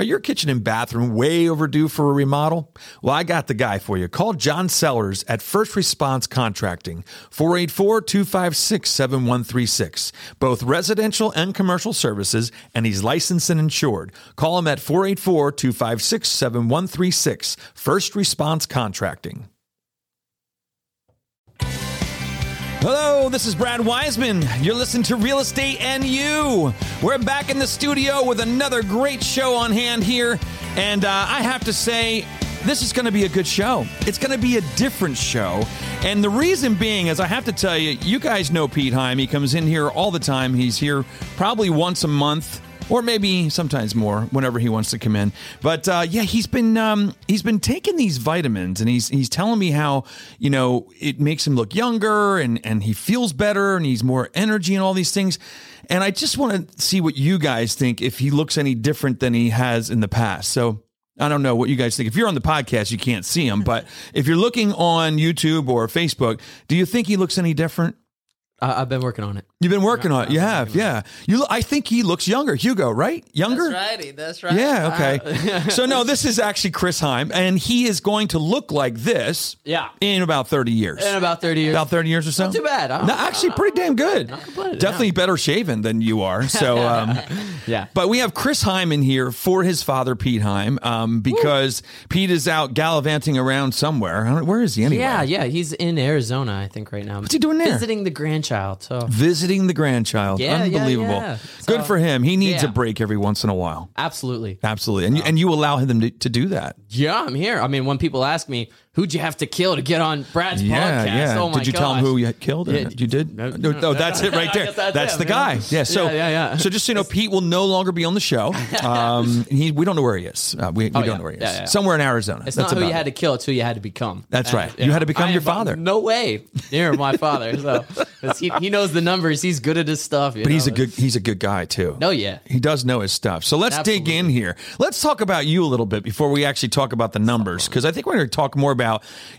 Are your kitchen and bathroom way overdue for a remodel? Well, I got the guy for you. Call John Sellers at First Response Contracting, 484 256 7136. Both residential and commercial services, and he's licensed and insured. Call him at 484 256 7136. First Response Contracting. Hello, this is Brad Wiseman. You're listening to Real Estate and You. We're back in the studio with another great show on hand here. And uh, I have to say, this is going to be a good show. It's going to be a different show. And the reason being is I have to tell you, you guys know Pete Heim. He comes in here all the time. He's here probably once a month or maybe sometimes more whenever he wants to come in. But uh, yeah, he's been um, he's been taking these vitamins, and he's he's telling me how you know it makes him look younger, and and he feels better, and he's more energy, and all these things. And I just want to see what you guys think if he looks any different than he has in the past. So. I don't know what you guys think. If you're on the podcast, you can't see him, but if you're looking on YouTube or Facebook, do you think he looks any different? I, I've been working on it. You've been working on it. You have, yeah. You, I think he looks younger. Hugo, right? Younger. That's right. That's right. Yeah. Okay. so no, this is actually Chris Heim, and he is going to look like this. Yeah. In about thirty years. In about thirty years. About thirty years or so. Not too bad. No, actually, pretty damn good. Not complaining, Definitely better shaven than you are. So, um, Yeah. But we have Chris Heim in here for his father, Pete Heim, um, because Pete is out gallivanting around somewhere. I don't, where is he anyway? Yeah, yeah. He's in Arizona, I think, right now. What's he doing there? Visiting the grandchild. So Visiting the grandchild. Yeah, yeah, Unbelievable. yeah. Good So- for him. He needs Yeah. a break every once in a while. absolutely. Absolutely. And you, uh, and you allow him to, to do that. Yeah, I'm here. I mean, when people ask me, who'd you have to kill to get on Brad's Yeah, podcast? yeah. Oh my did you tell him who you killed? Yeah, you did? no, No, no. that's it right there. That's, that's the him, you guy. know? Yeah. So, Yeah, yeah, so just so you know, Pete will no longer be on the show. Um, he, we don't know where he is. Uh, we we don't Oh, yeah. know where he is. Somewhere in Arizona. It's that's not who you had to kill; it's who you had to become. That's And, right. You had to become I your father. No way near my father. So he, he knows the numbers. He's good at his stuff. you But he's a good he's a good guy too. No, yeah. He does know his stuff. So let's dig in here. Let's talk about you a little bit before we actually talk about the numbers, because I think we're going to talk more about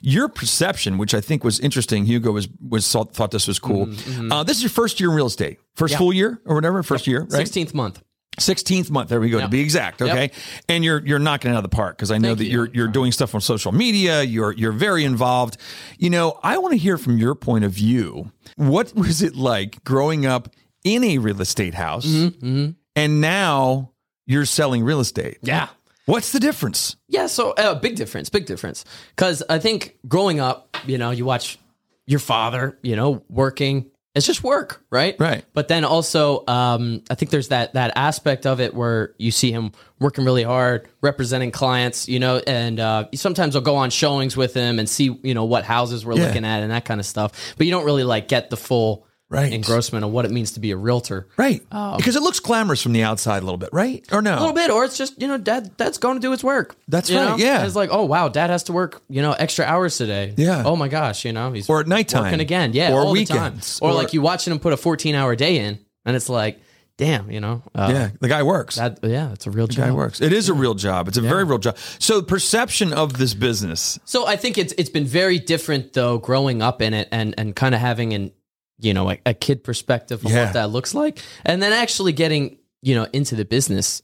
your perception, which I think was interesting. Hugo was was thought, thought this was cool. Uh, this is your first year in real estate, first Mm-hmm, Yeah. full year or whatever, first year, right? Sixteenth month. Sixteenth month. There we go. To be exact. Yep. Okay. And you're you're knocking it out of the park because I know Thank that you. you're you're doing stuff on social media. You're you're very involved. You know, I want to hear from your point of view. What was it like growing up in a real estate house, Mm-hmm, and now you're selling real estate? Yeah. What's the difference? Yeah, so uh, big difference, big difference. Because I think growing up, you know, you watch your father, you know, working. It's just work, right? Right. But then also, um, I think there's that that aspect of it where you see him working really hard, representing clients, you know, and uh, sometimes I'll go on showings with him and see, you know, what houses we're Yeah. looking at and that kind of stuff. But you don't really like get the full Right. engrossment of what it means to be a realtor. Right. because it looks glamorous from the outside a little bit, right? Or no? A little bit, or it's just you know, dad. Dad's going to do his work. That's You right, know? yeah. it's like, oh wow, dad has to work, you know, extra hours today. Yeah. Oh my gosh, you know, he's Or at nighttime. working again. Yeah. Or all weekends. The time. Or, Or- like you watching him put a fourteen hour day in, and it's like, damn, you know. Uh, Yeah, the guy works. That yeah, it's a real guy job. works. It is a real job. It's a very real job. So perception of this business. So I think it's it's been very different though, growing up in it and and kind of having an you know a, a kid perspective of Yeah. what that looks like, and then actually getting you know into the business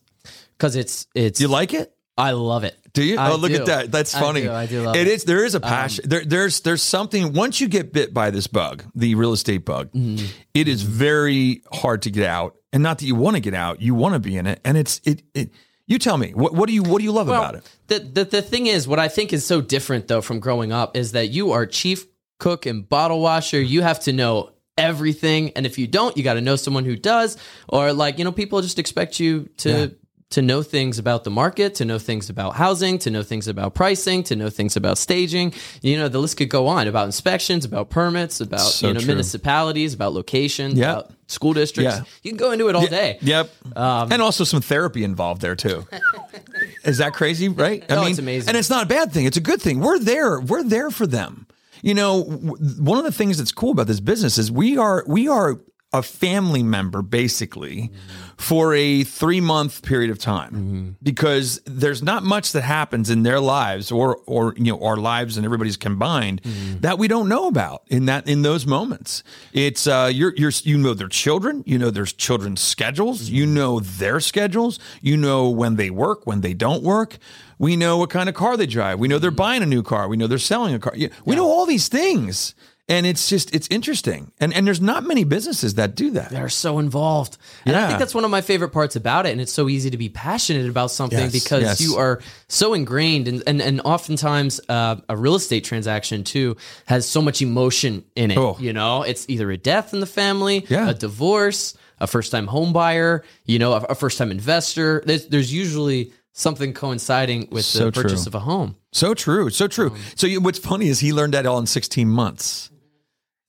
because it's it's You like it? I love it. Do you? I oh, look do. at that. That's I funny. do. I do love it it. Um, is. There is a passion. there, there's there's something. Once you get bit by this bug, the real estate bug, Mm-hmm. it is very hard to get out. And not that you want to get out, you want to be in it. And it's it. it you tell me what what do you what do you love about it? The, the the thing is, what I think is so different though from growing up is that you are chief cook and bottle washer. You have to know everything, and if you don't, you got to know someone who does. Or like you know, people just expect you to. Yeah. To know things about the market, to know things about housing, to know things about pricing, to know things about staging. You know, the list could go on about inspections, about permits, about So you know true. municipalities, about location, Yeah. about school districts. Yeah. You can go into it all day. Yep. Um, and also some therapy involved there too. Is that crazy? Right? I No, it's amazing. And it's not a bad thing. It's a good thing. We're there. We're there for them. You know, one of the things that's cool about this business is we are we are a family member basically for a three month period of time because there's not much that happens in their lives or or you know our lives and everybody's combined that we don't know about in that in those moments. It's uh you're you're you know their children, you know there's children's schedules, you know their schedules, you know when they work, when they don't work. We know what kind of car they drive. We know they're buying a new car. We know they're selling a car. Yeah, We know all these things. And it's just it's interesting. And and there's not many businesses that do that. They're so involved. And I think that's one of my favorite parts about it. And it's so easy to be passionate about something Yes, because yes. you are so ingrained. And, and, and oftentimes, uh, a real estate transaction too has so much emotion in it. Oh. You know, it's either a death in the family, Yeah. a divorce, a first time home buyer, you know, a, a first time investor. There's, there's usually something coinciding with So the purchase true. of a home. So true, so true. Um, so you, what's funny is he learned that all in 16 months.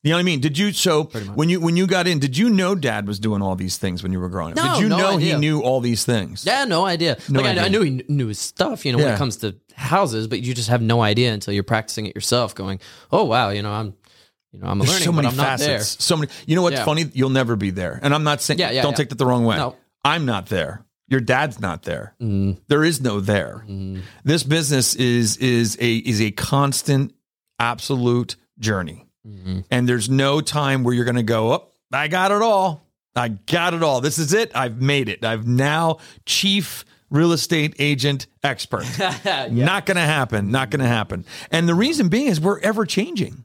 You know what I mean? Did you so when you when you got in? Did you know Dad was doing all these things when you were growing up? No, did you no know idea. he knew all these things? Yeah, no idea. No like I- I, knew he knew his stuff, you know, when it comes to houses, but you just have no idea until you're practicing it yourself. Going, oh wow, you know, I'm, you know, I'm There's learning, so many but I'm not there. facets. So many. You know what's Yeah. funny? You'll never be there. And I'm not saying. Yeah, yeah, don't yeah. take that the wrong way. No. I'm not there. Your dad's not there. Mm. There is no there. This business is is a is a constant, absolute journey, Mm-hmm. and there's no time where you're going to go. Oh, I got it all. I got it all. This is it. I've made it. I've now chief real estate agent expert. Not going to happen. Not going to happen. And the reason being is we're ever changing.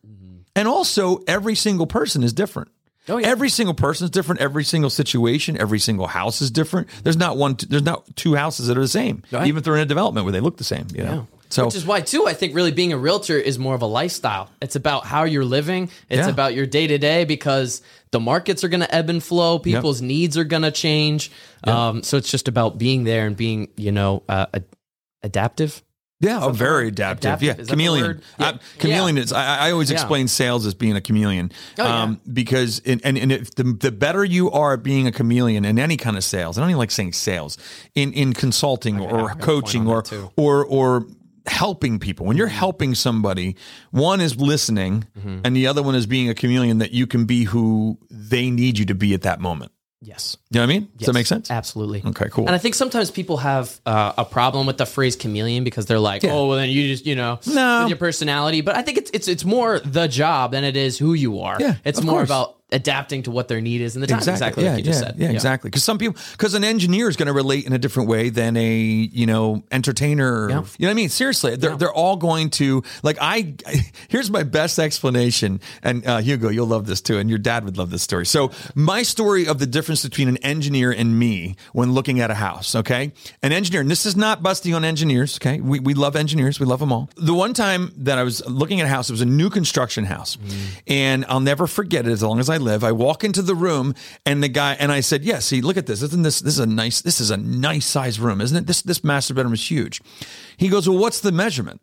And also, every single person is different. Oh, yeah. Every single person is different. Every single situation, every single house is different. There's not one. There's not two houses that are the same, Right. even if they're in a development where they look the same. You know. So Which is why, too, I think really being a realtor is more of a lifestyle. It's about how you're living. It's Yeah. about your day to day because the markets are going to ebb and flow. People's needs are going to change. Um, so it's just about being there and being, you know, uh, ad- adaptive. yeah, oh, very adaptive. Adaptive, Yeah, chameleon. Yeah. Uh, chameleon is. I, I always Yeah. explain sales as being a chameleon, Oh, yeah. because in, and and if the the better you are at being a chameleon in any kind of sales, I don't even like saying sales in in consulting or coaching or or or helping people. When you're helping somebody, one is listening, Mm-hmm. and the other one is being a chameleon that you can be who they need you to be at that moment. Yes. You know what I mean? Does that make sense? Absolutely. Okay, cool. And I think sometimes people have uh, a problem with the phrase chameleon because they're like, Yeah. oh, well, then you just, you know, No. your personality. But I think it's it's it's more the job than it is who you are. Yeah, it's more course. about adapting to what their need is in the time. Exactly, yeah, like you just yeah, said. Yeah, exactly. Because some people, because an engineer is going to relate in a different way than a you know entertainer. Yeah. You know what I mean? Seriously, they're they're all going to like. I here's my best explanation, and uh, Hugo, you'll love this too, and your dad would love this story. So my story of the difference between an engineer and me when looking at a house. Okay, an engineer, and this is not busting on engineers. Okay, we we love engineers, we love them all. The one time that I was looking at a house, it was a new construction house, and I'll never forget it as long as I live. I walk into the room, and the guy and I said, "Yeah, see, look at this. Isn't this this is a nice this is a nice size room, isn't it? This this master bedroom is huge." He goes, "Well, what's the measurement?"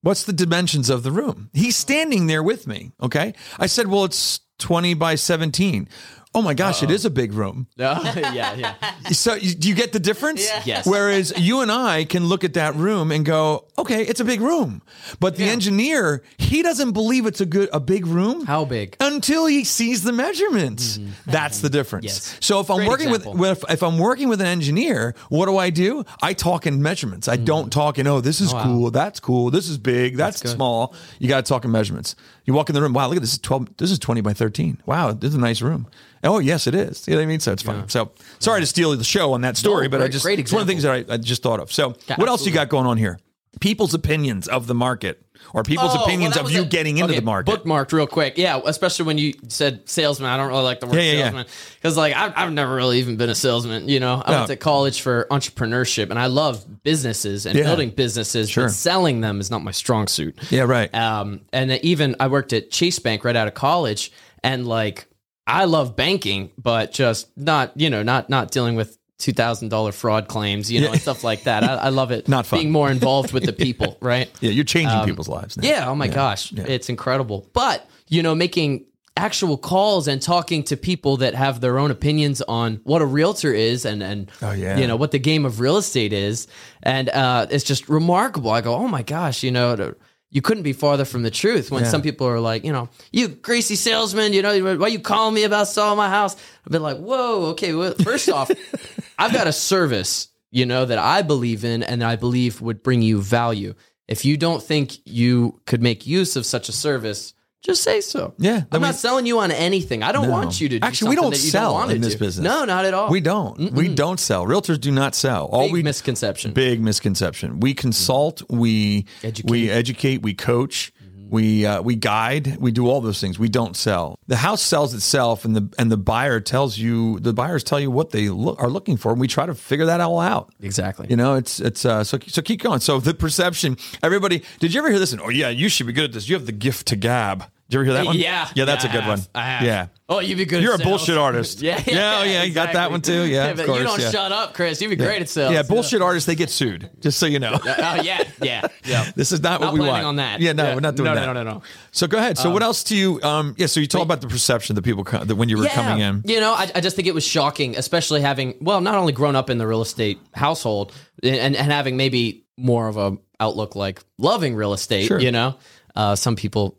What's the dimensions of the room? He's standing there with me. Okay. I said, well, it's 20 by 17. Oh my gosh, it is a big room. Yeah, yeah. So you, do you get the difference? Yes. Whereas you and I can look at that room and go, okay, it's a big room. But the engineer, he doesn't believe it's a good, a big room How big? until he sees the measurements. Mm-hmm. That's the difference. Yes. So if I'm working example. with, if I'm working with an engineer, what do I do? I talk in measurements. I don't mm. talk in oh this is oh, wow. cool, that's cool, this is big, that's, good. small. You got to talk in measurements. You walk in the room. Wow, look at this. This is twelve. This is twenty by thirteen. Wow, this is a nice room. Oh yes, it is. You know what I mean? So it's fun. So sorry to steal the show on that story, No, but I just great it's one of the things that I, I just thought of. So Yeah, what else you got going on here? People's opinions of the market or people's Oh, opinions well, of you it. getting into Okay, the market. Bookmarked real quick. Yeah, especially when you said salesman. I don't really like the word Yeah, yeah, yeah. salesman because, like, I've, I've never really even been a salesman. You know, I No. went to college for entrepreneurship, and I love businesses and Yeah. building businesses. Sure. But selling them is not my strong suit. yeah, right. Um, and even I worked at Chase Bank right out of college, and like I love banking, but just not you know not not dealing with two thousand dollar fraud claims, you know, and stuff like that. I, I love it. Not fun. being more involved with the people, right? yeah, you're changing people's lives. Now. um, Yeah. Oh my gosh, it's incredible. But you know, making actual calls and talking to people that have their own opinions on what a realtor is and and Oh, yeah. you know what the game of real estate is, and uh, it's just remarkable. I go, oh my gosh, you know. To, you couldn't be farther from the truth when Yeah. some people are like, you know, you greasy salesman, you know, why you calling me about selling my house? I've been like, whoa, okay. Well, first off, I've got a service, you know, that I believe in and I believe would bring you value. If you don't think you could make use of such a service, just say so. Yeah, I I'm mean- not selling you on anything. I don't No. want you to do Actually, we don't sell don't in this business. No, not at all. We don't. We don't sell. Realtors do not sell. All Big we misconception. big misconception. We consult. We Educate. we educate. We coach. We uh, we guide. We do all those things. We don't sell. The house sells itself, and the and the buyer tells you. The buyers tell you what they look, are looking for, and we try to figure that all out. Exactly. You know, it's it's uh, so so keep going. So the perception. Everybody, did you ever hear this? And, oh yeah, you should be good at this. You have the gift to gab. Did you ever hear that one? Yeah. yeah, that's Yeah, a good one. I have. Yeah. Oh, you'd be good. You're at a sales. bullshit artist. yeah, Yeah, oh, yeah, you got that one too. Yeah, of but course, you don't yeah. shut up, Chris. You'd be great at sales. Yeah, bullshit artists they get sued. Just so you know. Oh yeah, yeah, yeah. This is not, Not what we want. on that. Yeah, no, Yeah. we're not doing No, no, that. no, no, no. So go ahead. So what else do you? Um, yeah. So you talk about the perception that people co- that when you were coming in. You know, I, I just think it was shocking, especially having well, not only grown up in the real estate household and and having maybe more of a outlook like loving real estate. Sure. You know, uh, some people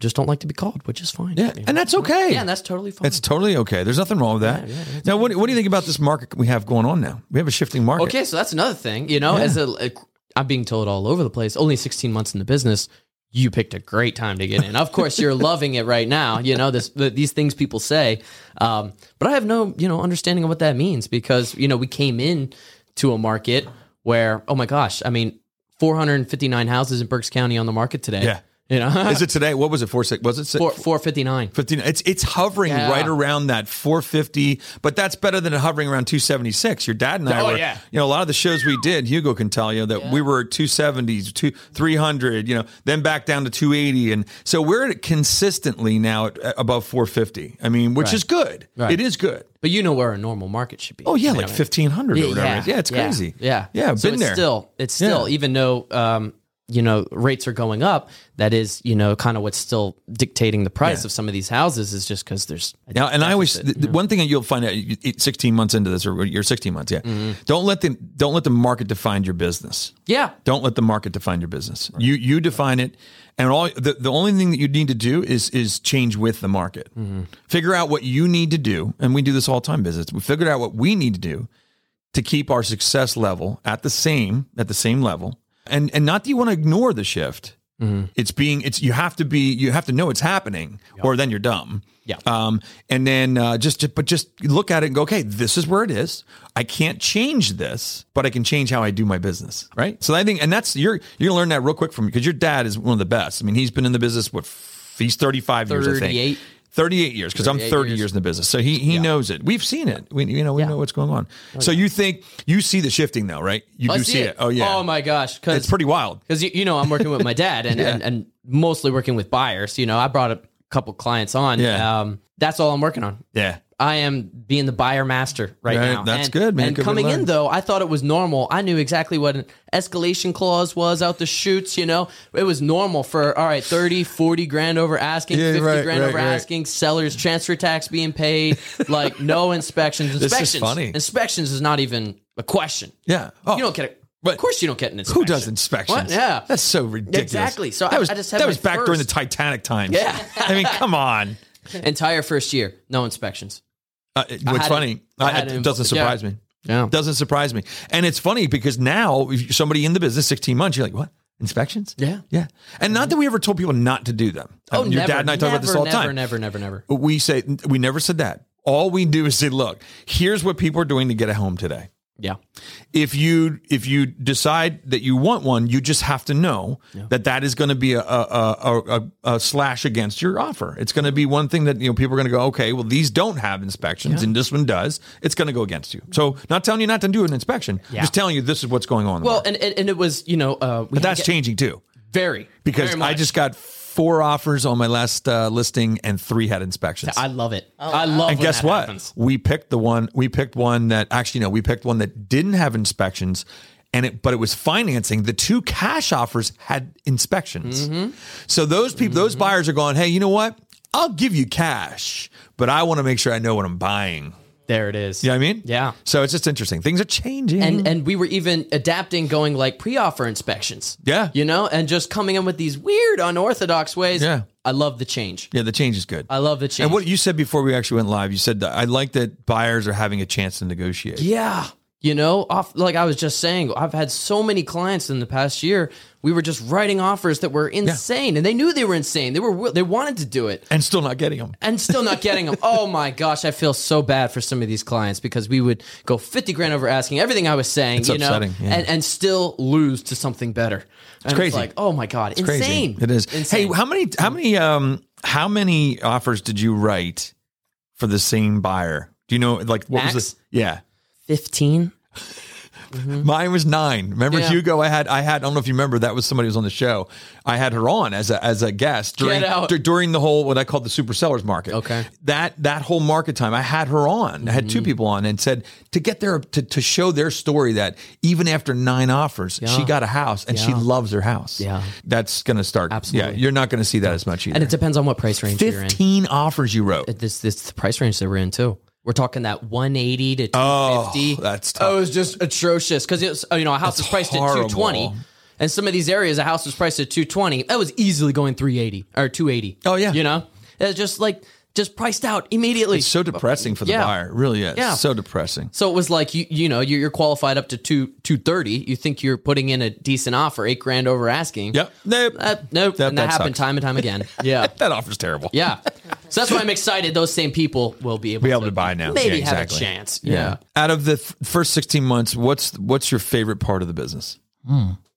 just don't like to be called, which is fine. Yeah, you know? and that's okay. yeah, and that's totally fine. It's totally okay. There's nothing wrong with that. now, what, what do you think about this market we have going on now? We have a shifting market. Okay, so that's another thing. You know, as a, a, I'm being told all over the place. Only 16 months in the business. You picked a great time to get in. Of course, you're loving it right now. You know this. The, these things people say, um, but I have no, you know, understanding of what that means because you know we came in to a market where, oh my gosh, I mean, 459 houses in Berks County on the market today. Yeah. You know, Is it today? What was it? Four six? Was it six? Four, 459. 15 it's it's hovering Yeah. right around that 450 but that's better than it hovering around 276 your dad and i Oh, were yeah. you know a lot of the shows we did hugo can tell you that we were at 270s two 300 you know then back down to 280 and so we're at consistently now at uh, above 450 i mean which is good Right. it is good But you know where a normal market should be. oh yeah like I mean, 1500 or whatever is. yeah it's crazy Yeah, yeah So been it's there Still, it's still Yeah. even though um, you know rates are going up. That is, you know, kind of what's still dictating the price Yeah. of some of these houses is just because there's Now, and I always the, one thing that you'll find out you- you- 16 months into this, or you're 16 months, yeah. Mm-hmm. Don't let the don't let the market define your business. yeah. Don't let the market define your business. You you define it, and all the, the only thing that you need to do is is change with the market. Mm-hmm. Figure out what you need to do, and we do this all the time. Business. We figured out what we need to do to keep our success level at the same at the same level, and and not that you want to ignore the shift. Mm-hmm. It's being it's you have to be you have to know it's happening, or then you're dumb. Yeah. Um, and then uh, just but just look at it and go, okay, this is where it is. I can't change this, but I can change how I do my business. Right. So I think, and that's you're you're gonna learn that real quick from me because your dad is one of the best. I mean, he's been in the business. What f- he's 35 years, I think. 38. 38 years because I'm 30 years. years. in the business. So he he knows it. We've seen it. We you know we know what's going on. so you think you see the shifting though, right? You I do see it. Oh yeah. Oh my gosh. Because it's pretty wild. because you, you know I'm working with my dad and, and and mostly working with buyers. You know, I brought a couple clients on. Yeah. Um, that's all I'm working on. Yeah. I am being the buyer master right, Right, now. that's And- good, man. And Good coming in though, I thought it was normal. I knew exactly what an escalation clause was out the chutes, you know. It was normal for all right, 30, 40 grand over asking, Yeah, 50 right, grand right, over asking, sellers transfer tax being paid, like no inspections. is Inspections. funny. Inspections is not even a question. Yeah. Oh, You don't get it. But of course you don't get an inspection. Who does inspections? What? Yeah. That's so ridiculous. Exactly. So that I- was I just that was back during the Titanic times. Yeah. I mean, come on. Entire first year, no inspections. Uh, it- what's funny? it- I uh, it doesn't involved. Yeah. surprise me. Yeah. Doesn't surprise me. And it's funny because now if somebody in the business 16 months, you're like, what? Inspections? Yeah. Yeah. And not that we ever told people not to do them. I Oh, mean, your never, dad and I talk about this all the never, time. Never, never, never. We say we never said that. All we do is say, look, here's what people are doing to get a home today. Yeah. if you if you decide that you want one, you just have to know that that is going to be a a, a, a a slash against your offer. It's going to be one thing that you know people are going to go, okay, well these don't have inspections and this one does. It's going to go against you. So not telling you not to do an inspection, just telling you this is what's going on. Well, and, and and it was you know uh, but that's get- changing too very because very I just got four offers on my last uh, listing and three had inspections. I love it. I love. It. And when guess that what? happens. We picked the one. We picked one that actually no. We picked one that didn't have inspections, and it but it was financing. The two cash offers had inspections. Mm-hmm. So those people, those buyers are going, hey, you know what? I'll give you cash, but I want to make sure I know what I'm buying. There it is. You know what I mean? Yeah. So it's just interesting. Things are changing. And and we were even adapting, going like pre-offer inspections. Yeah. You know, and just coming in with these weird, unorthodox ways. Yeah. I love the change. yeah, the change is good. I love the change. and what you said before we actually went live, you said that I like that buyers are having a chance to negotiate. Yeah. You know, off like I was just saying, I've had so many clients in the past year. We were just writing offers that were insane, yeah. and they knew they were insane. They were they wanted to do it, and still not getting them, and still not getting them. oh my gosh, I feel so bad for some of these clients because we would go fifty grand over asking everything I was saying, it's you upsetting, know, yeah. and and still lose to something better. It's and crazy. It's like oh my god, it's insane. Crazy. It is. Insane. Hey, how many how many um how many offers did you write for the same buyer? Do you know like what Max? was this? yeah? 15. Mm-hmm. Mine was nine. Remember yeah. Hugo? I had I had. I don't know if you remember. That was somebody who was on the show. I had her on as a as a guest during d- during the whole what I called the super sellers market. Okay, that that whole market time, I had her on. Mm-hmm. I had two mm-hmm. people on and said to get there to to show their story that even after nine offers, yeah. she got a house and yeah. she loves her house. Yeah, that's gonna start. Absolutely. Yeah, you're not gonna see that as much either. And it depends on what price range. Fifteen offers you wrote. This this the price range that we're in too. We're talking that 180 to 250. Oh, that's tough. Oh, it was just atrocious because it's you know a house That's is priced horrible. at 220, and some of these areas a house was priced at 220. That was easily going 380 or 280. Oh, yeah. you know, it's just like just priced out immediately. It's so depressing for the Yeah. buyer. It really is. Yeah. So depressing. So it was like you you know you're, you're qualified up to two 230. You think you're putting in a decent offer, eight grand over asking. Yep. Nope. Uh, nope. That- and that, that happened sucks. time and time again. Yeah. that offer's terrible. Yeah. So that's why I'm excited. Those same people will be able, Be able to buy now. Maybe Yeah, have a chance. Yeah. Out of the f- first 16 months, what's what's your favorite part of the business?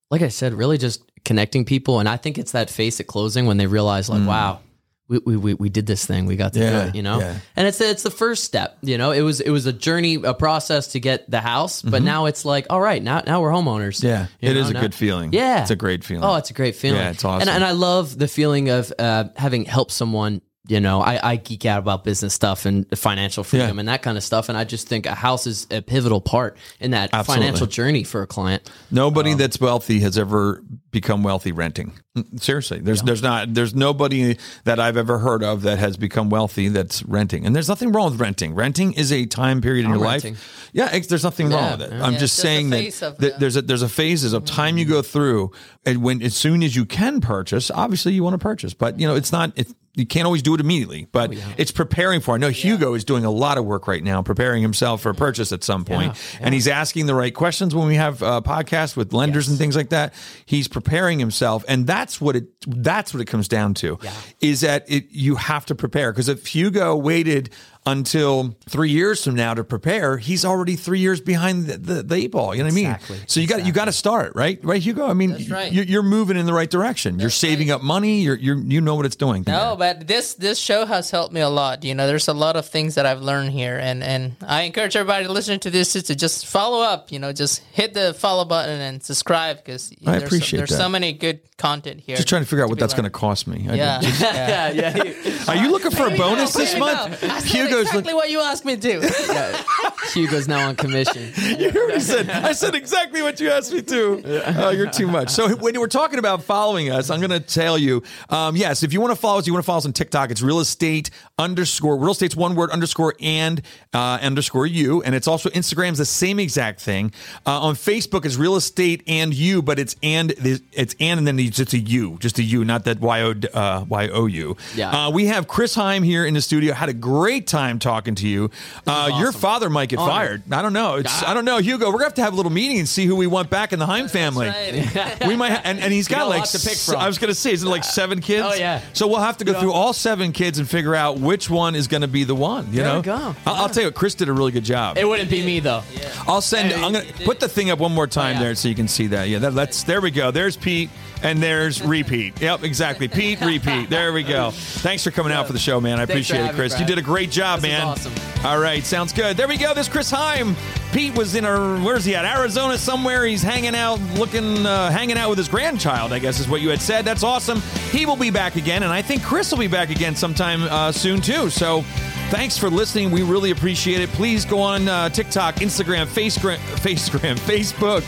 Like I said, really just connecting people. And I think it's that face at closing when they realize, like, wow, we, we, we, we did this thing. We got to Mm. Yeah, do it, you know? yeah. And it's it's the first step. You know, it was it was a journey, a process to get the house, but now it's like, all right, now now we're homeowners. Mm-hmm. Yeah, You it know, is a now- good feeling. Yeah. It's a great feeling. Oh, it's a great feeling. Yeah, it's awesome. And, and I love the feeling of uh, having helped someone. You know, I, I geek out about business stuff and financial freedom Yeah. and that kind of stuff. And I just think a house is a pivotal part in that Absolutely. financial journey for a client. Nobody Um, that's wealthy has ever become wealthy renting. Mm, Seriously, there's there's not there's nobody that I've ever heard of that has become wealthy that's renting. And there's nothing wrong with renting. Renting is a time period in I'm your renting. life. Yeah, it's, there's nothing wrong Yeah, with it. yeah. I'm just just saying that, of that the- there's a there's a phases of time you go through, and when as soon as you can purchase, obviously you want to purchase, but you know it's not. It, you can't always do it immediately, but it's preparing for. I know Hugo is doing a lot of work right now, preparing himself for a purchase at some point, and he's asking the right questions when we have uh, podcasts with lenders and things like that. He's preparing himself, and that's what it. That's what it comes down to. Is that it? You have to prepare because if Hugo waited until three years from now to prepare, he's already three years behind the, the, the eight ball. You know what I mean? Exactly. So you got you got to start right, right, Hugo. I mean, That's right. you're, you're moving in the right direction. you're saving up money. You're, you're you know what it's doing. No, but this this show has helped me a lot. You know, there's a lot of things that I've learned here, and and I encourage everybody to listen to this is to just follow up. You know, just hit the follow button and subscribe because I there's, appreciate so, there's that. so many good content here. Just trying to figure out to what that's going to cost me. I Yeah, yeah. yeah, yeah. Are you looking for a bonus this month? no. I said Hugo's exactly what you asked me to. Do. Hugo's now on commission. You already said I said exactly what you asked me to. Oh, you're too much. So when we're talking about following us, I'm going to tell you, um, yes, if you want to follow us, you want to follow us on TikTok. It's real estate underscore real estate's one word underscore and uh, underscore you, and it's also Instagram's the same exact thing. Uh, on Facebook, it's real estate and you, but it's and it's and and then it's just a you, just a you, not that Y O uh, Y O U. Yeah. Uh, we have Chris Heim here in the studio. Had a great time talking to you. Uh, Your father might get Honored. fired. I don't know. It's I don't know, Hugo. We're gonna have to have a little meeting and see who we want back in the Heim family. Right. We might, ha- and, and he's got got like to pick from. I was gonna say, is it like seven kids? Oh, yeah. So we'll have to go through all seven kids and figure out which one is gonna be the one. You There know, go. I'll, I'll tell you what, Chris did a really good job. It wouldn't be me though. I'll send. Hey, I'm gonna put the thing up one more time Oh, yeah. there so you can see that. Yeah, that, that's there we go. There's Pete and there's repeat. Yep, exactly. Pete, repeat. There we go. Thanks for coming out for the show, man. I Thanks appreciate it, having me, Chris. You did a great job, This is man. awesome. All right, sounds good. There we go. There's Chris Heim. Pete was in a where's he at? Arizona somewhere. He's hanging out, looking, uh, hanging out with his grandchild. I guess is what you had said. That's awesome. He will be back again, and I think Chris will be back again sometime uh, soon too. So. Thanks for listening. We really appreciate it. Please go on uh, TikTok, Instagram, Facegram, Facegram, Facebook,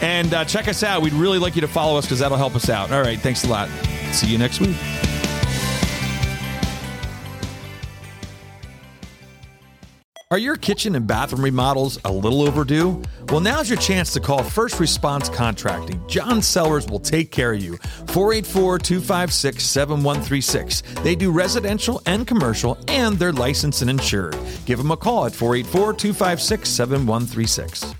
and uh, check us out. We'd really like you to follow us because that'll help us out. All right. Thanks a lot. See you next week. Are your kitchen and bathroom remodels a little overdue? Well, now's your chance to call First Response Contracting. John Sellers will take care of you. 484 256 7136. They do residential and commercial, and they're licensed and insured. Give them a call at 484 256 7136.